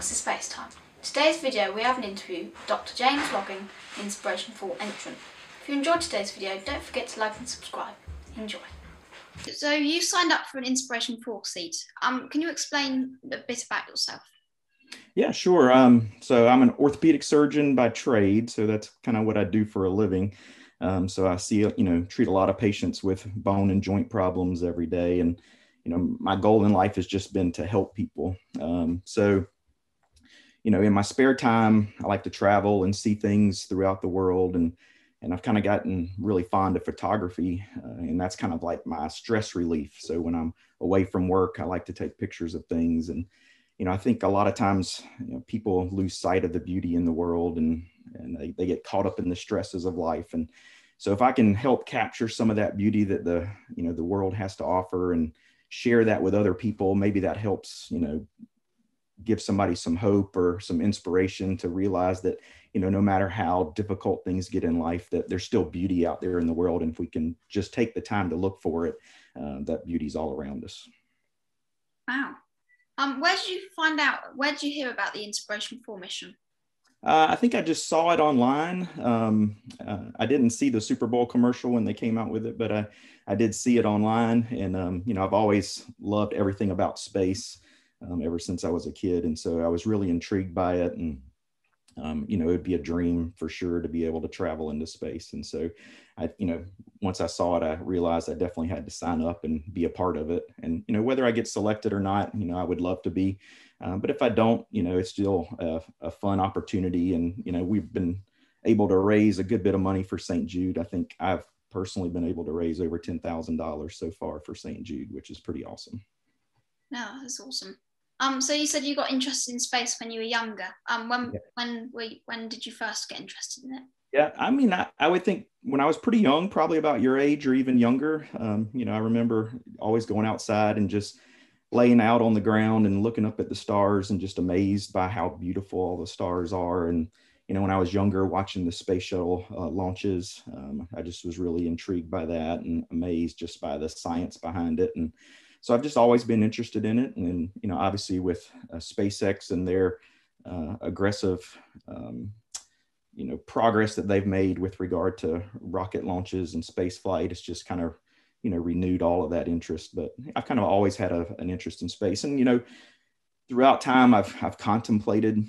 Orthopedics is Spacetime. Today's video we have an interview with Dr. James Loging, Inspiration 4 Entrant. If you enjoyed today's video, don't forget to like and subscribe. Enjoy. So you signed up for an Inspiration 4 seat. Um, can you explain a bit about yourself? Yeah, sure. Um, so I'm an orthopedic surgeon by trade, so that's kind of what I do for a living. Um, so I see, you know, treat a lot of patients with bone and joint problems every day, and you know, my goal in life has just been to help people. Um, so, you know, in my spare time, I like to travel and see things throughout the world, and and I've kind of gotten really fond of photography, uh, and that's kind of like my stress relief. So when I'm away from work, I like to take pictures of things and you know, I think a lot of times you know, people lose sight of the beauty in the world and, and they, they get caught up in the stresses of life. And so if I can help capture some of that beauty that the, you know, the world has to offer and share that with other people, maybe that helps, you know, give somebody some hope or some inspiration to realize that, you know, no matter how difficult things get in life, that there's still beauty out there in the world. And if we can just take the time to look for it, uh, that beauty's all around us. Wow. Um, where did you find out? Where did you hear about the Inspiration 4 mission? Uh, I think I just saw it online. Um, uh, I didn't see the Super Bowl commercial when they came out with it, but I, I did see it online. And, um, you know, I've always loved everything about space um, ever since I was a kid. And so I was really intrigued by it. And um, you know, it'd be a dream for sure to be able to travel into space. And so I, you know, once I saw it, I realized I definitely had to sign up and be a part of it. And, you know, whether I get selected or not, you know, I would love to be. Uh, but if I don't, you know, it's still a, a fun opportunity. And, you know, we've been able to raise a good bit of money for St. Jude. I think I've personally been able to raise over $10,000 so far for St. Jude, which is pretty awesome. No, that's awesome. Um, so you said you got interested in space when you were younger. Um, when yeah. when were you, when did you first get interested in it? Yeah, I mean, I, I would think when I was pretty young, probably about your age or even younger. Um, you know, I remember always going outside and just laying out on the ground and looking up at the stars and just amazed by how beautiful all the stars are. And you know, when I was younger, watching the space shuttle uh, launches, um, I just was really intrigued by that and amazed just by the science behind it. And so I've just always been interested in it. And, you know, obviously with uh, SpaceX and their uh, aggressive, um, you know, progress that they've made with regard to rocket launches and space flight, it's just kind of, you know, renewed all of that interest. But I've kind of always had a, an interest in space. And, you know, throughout time, I've, I've contemplated,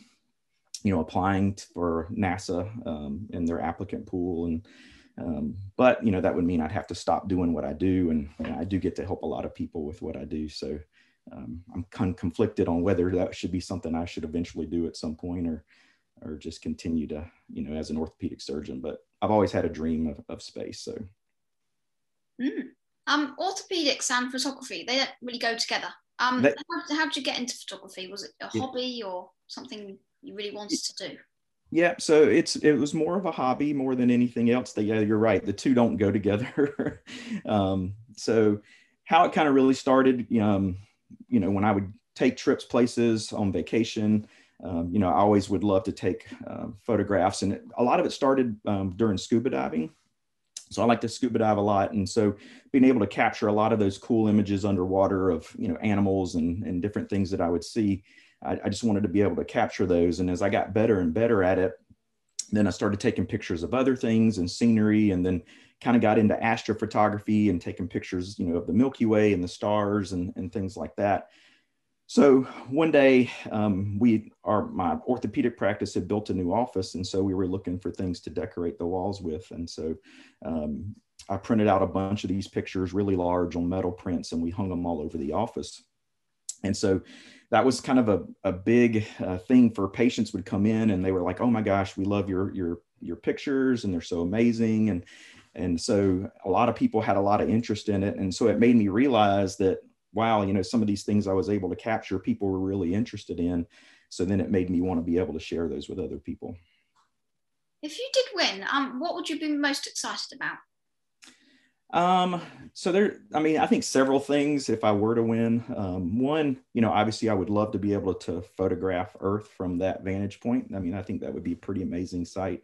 you know, applying for NASA um, in their applicant pool and, um, but you know that would mean I'd have to stop doing what I do, and, and I do get to help a lot of people with what I do. So um, I'm kind of conflicted on whether that should be something I should eventually do at some point, or or just continue to you know as an orthopedic surgeon. But I've always had a dream of, of space. So. Mm. Um, orthopedics and photography they don't really go together. Um, that, how, how did you get into photography? Was it a hobby or something you really wanted to do? Yeah, so it's it was more of a hobby more than anything else. Yeah, you're right. The two don't go together. um, so how it kind of really started, um, you know, when I would take trips places on vacation, um, you know, I always would love to take uh, photographs, and it, a lot of it started um, during scuba diving. So I like to scuba dive a lot, and so being able to capture a lot of those cool images underwater of you know animals and and different things that I would see I, I just wanted to be able to capture those. And as I got better and better at it, then I started taking pictures of other things and scenery, and then kind of got into astrophotography and taking pictures, you know, of the Milky Way and the stars and, and things like that. So one day, um, we our my orthopedic practice had built a new office, and so we were looking for things to decorate the walls with. And so um, I printed out a bunch of these pictures, really large on metal prints, and we hung them all over the office. And so that was kind of a, a big uh, thing for patients would come in and they were like, oh my gosh, we love your, your, your pictures and they're so amazing. And, and so a lot of people had a lot of interest in it. And so it made me realize that, wow, you know, some of these things I was able to capture, people were really interested in. So then it made me want to be able to share those with other people. If you did win, um, what would you be most excited about? Um, so there, I mean, I think several things if I were to win. Um, one, you know, obviously I would love to be able to photograph Earth from that vantage point. I mean, I think that would be a pretty amazing sight.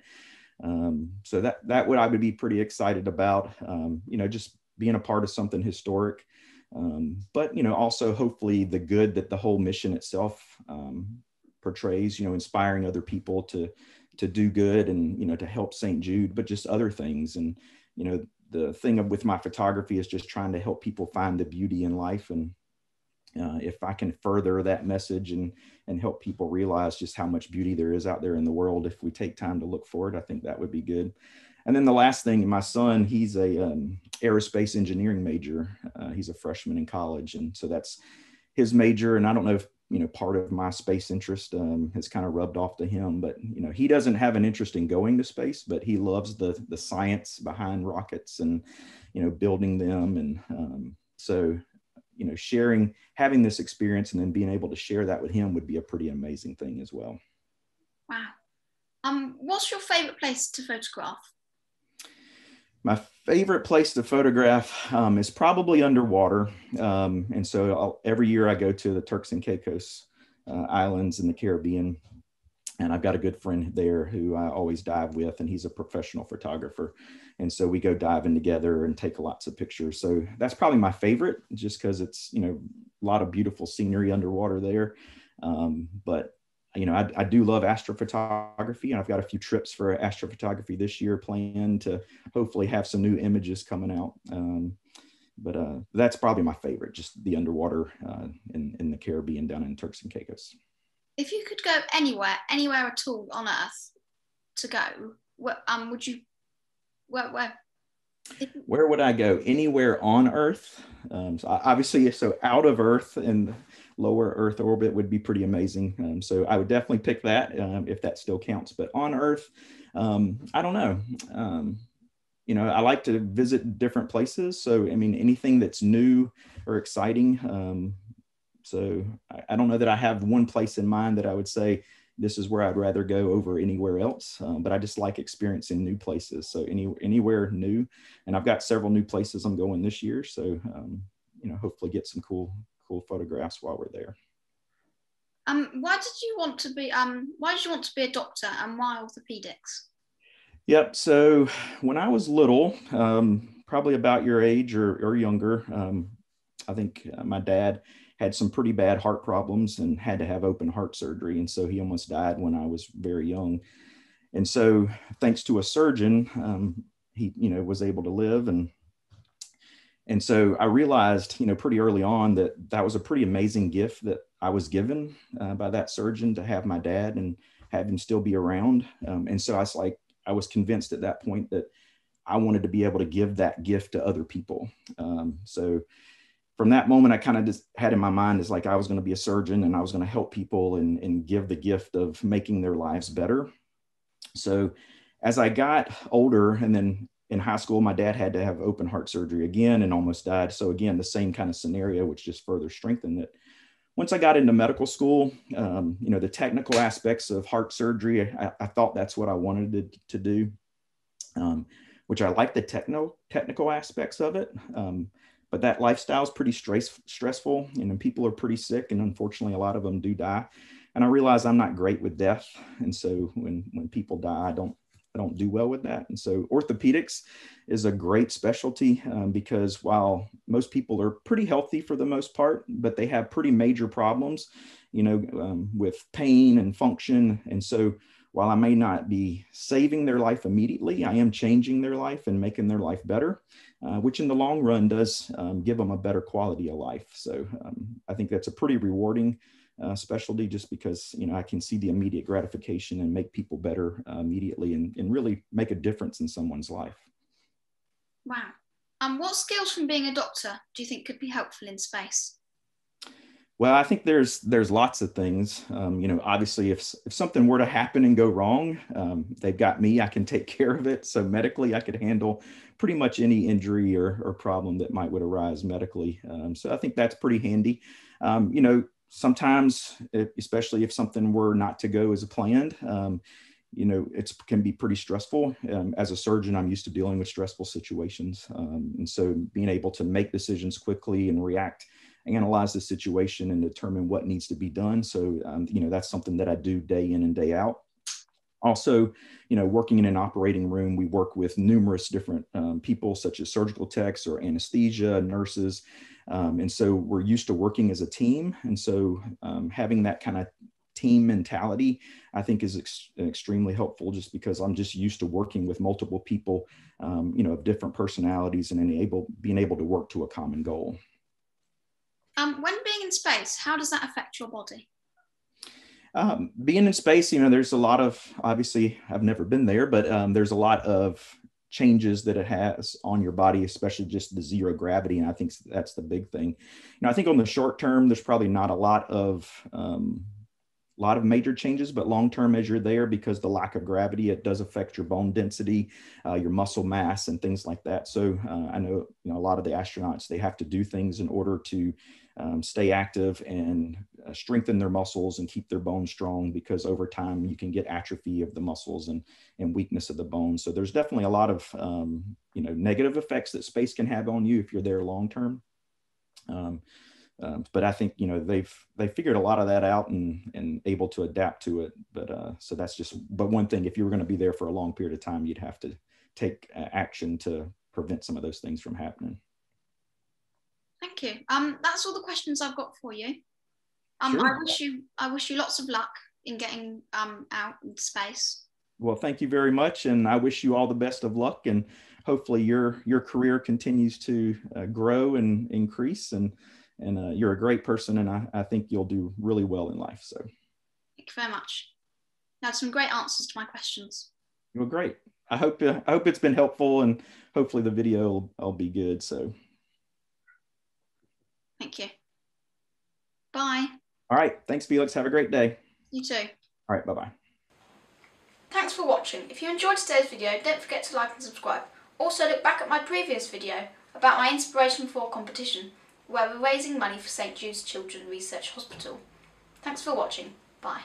Um, so that that would I would be pretty excited about. Um, you know, just being a part of something historic. Um, but you know, also hopefully the good that the whole mission itself um, portrays, you know, inspiring other people to to do good and you know to help St. Jude, but just other things. And you know, the thing with my photography is just trying to help people find the beauty in life. And uh, if I can further that message and and help people realize just how much beauty there is out there in the world, if we take time to look for it, I think that would be good. And then the last thing, my son, he's a um, aerospace engineering major. Uh, he's a freshman in college, and so that's his major. And I don't know if you know part of my space interest um, has kind of rubbed off to him but you know he doesn't have an interest in going to space but he loves the the science behind rockets and you know building them and um, so you know sharing having this experience and then being able to share that with him would be a pretty amazing thing as well. Wow. Um what's your favorite place to photograph my favorite place to photograph um, is probably underwater. Um, and so I'll, every year I go to the Turks and Caicos uh, Islands in the Caribbean. And I've got a good friend there who I always dive with, and he's a professional photographer. And so we go diving together and take lots of pictures. So that's probably my favorite, just because it's, you know, a lot of beautiful scenery underwater there. Um, but you know, I, I, do love astrophotography, and I've got a few trips for astrophotography this year planned to hopefully have some new images coming out. Um, but uh, that's probably my favorite, just the underwater uh, in, in the Caribbean down in Turks and Caicos. If you could go anywhere, anywhere at all on Earth to go, what, um, would you, where, where? Where would I go? Anywhere on Earth? Um, so obviously, so out of Earth and lower Earth orbit would be pretty amazing. Um, so I would definitely pick that um, if that still counts. But on Earth, um, I don't know. Um, you know, I like to visit different places. So I mean, anything that's new or exciting. Um, so I, I, don't know that I have one place in mind that I would say this is where I'd rather go over anywhere else. Um, but I just like experiencing new places. So any anywhere new, and I've got several new places I'm going this year. So you know, hopefully get some cool cool photographs while we're there. Um, why did you want to be um, why did you want to be a doctor and why orthopedics? Yep. So when I was little, um, probably about your age or, or younger, um, I think uh, my dad had some pretty bad heart problems and had to have open heart surgery. And so he almost died when I was very young. And so thanks to a surgeon, um, he, you know, was able to live and and so I realized, you know, pretty early on that that was a pretty amazing gift that I was given uh, by that surgeon to have my dad and have him still be around. Um, and so I was like, I was convinced at that point that I wanted to be able to give that gift to other people. Um, so from that moment, I kind of just had in my mind is like I was going to be a surgeon and I was going to help people and, and give the gift of making their lives better. So as I got older and then in high school, my dad had to have open heart surgery again and almost died. So again, the same kind of scenario, which just further strengthened it. Once I got into medical school, um, you know, the technical aspects of heart surgery, I, I thought that's what I wanted to, to do, um, which I like the techno technical aspects of it. Um, but that lifestyle is pretty stress, stressful, and people are pretty sick, and unfortunately, a lot of them do die. And I realize I'm not great with death, and so when when people die, I don't I don't do well with that. And so orthopedics is a great specialty um, because while most people are pretty healthy for the most part, but they have pretty major problems, you know, um, with pain and function. And so while I may not be saving their life immediately, I am changing their life and making their life better, uh, which in the long run does um, give them a better quality of life. So um, I think that's a pretty rewarding uh, specialty just because you know I can see the immediate gratification and make people better uh, immediately and, and really make a difference in someone's life. Wow. Um, what skills from being a doctor do you think could be helpful in space? Well, I think there's there's lots of things. Um, you know, obviously, if if something were to happen and go wrong, um, they've got me. I can take care of it. So medically, I could handle pretty much any injury or, or problem that might would arise medically. Um, so I think that's pretty handy. Um, you know, sometimes, especially if something were not to go as planned, um, you know, it can be pretty stressful. Um, as a surgeon, I'm used to dealing with stressful situations. Um, and so being able to make decisions quickly and react, analyze the situation and determine what needs to be done. So, um, you know, that's something that I do day in and day out. Also, you know, working in an operating room, we work with numerous different um, people, such as surgical techs or anesthesia, nurses, um, and so we're used to working as a team. And so um, having that kind of team mentality, I think is ex- extremely helpful just because I'm just used to working with multiple people, um, you know, of different personalities and able, being able to work to a common goal. Um, when being in space, how does that affect your body? Um, being in space, you know, there's a lot of obviously I've never been there, but um, there's a lot of changes that it has on your body, especially just the zero gravity. And I think that's the big thing. You know, I think on the short term, there's probably not a lot of um, lot of major changes, but long term as you're there, because the lack of gravity, it does affect your bone density, uh, your muscle mass, and things like that. So uh, I know you know a lot of the astronauts they have to do things in order to um, stay active and strengthen their muscles and keep their bones strong because over time you can get atrophy of the muscles and, and weakness of the bones. So there's definitely a lot of um, you know negative effects that space can have on you if you're there long term. Um, um, but I think you know they've they figured a lot of that out and and able to adapt to it. But uh, so that's just but one thing if you were going to be there for a long period of time, you'd have to take uh, action to prevent some of those things from happening. Thank you. Um, that's all the questions I've got for you. Um, sure. I wish you I wish you lots of luck in getting um out in space. Well, thank you very much, and I wish you all the best of luck, and hopefully your your career continues to uh, grow and increase, and and uh, you're a great person, and I, I think you'll do really well in life. So, thank you very much. You had some great answers to my questions. Well, great. I hope uh, I hope it's been helpful, and hopefully the video will, will be good. So. Thank you. Bye. All right. Thanks, Felix. Have a great day. You too. All right. Bye bye. Thanks for watching. If you enjoyed today's video, don't forget to like and subscribe. Also, look back at my previous video about my Inspiration 4 competition, where we're raising money for St Jude's Children Research Hospital. Thanks for watching. Bye.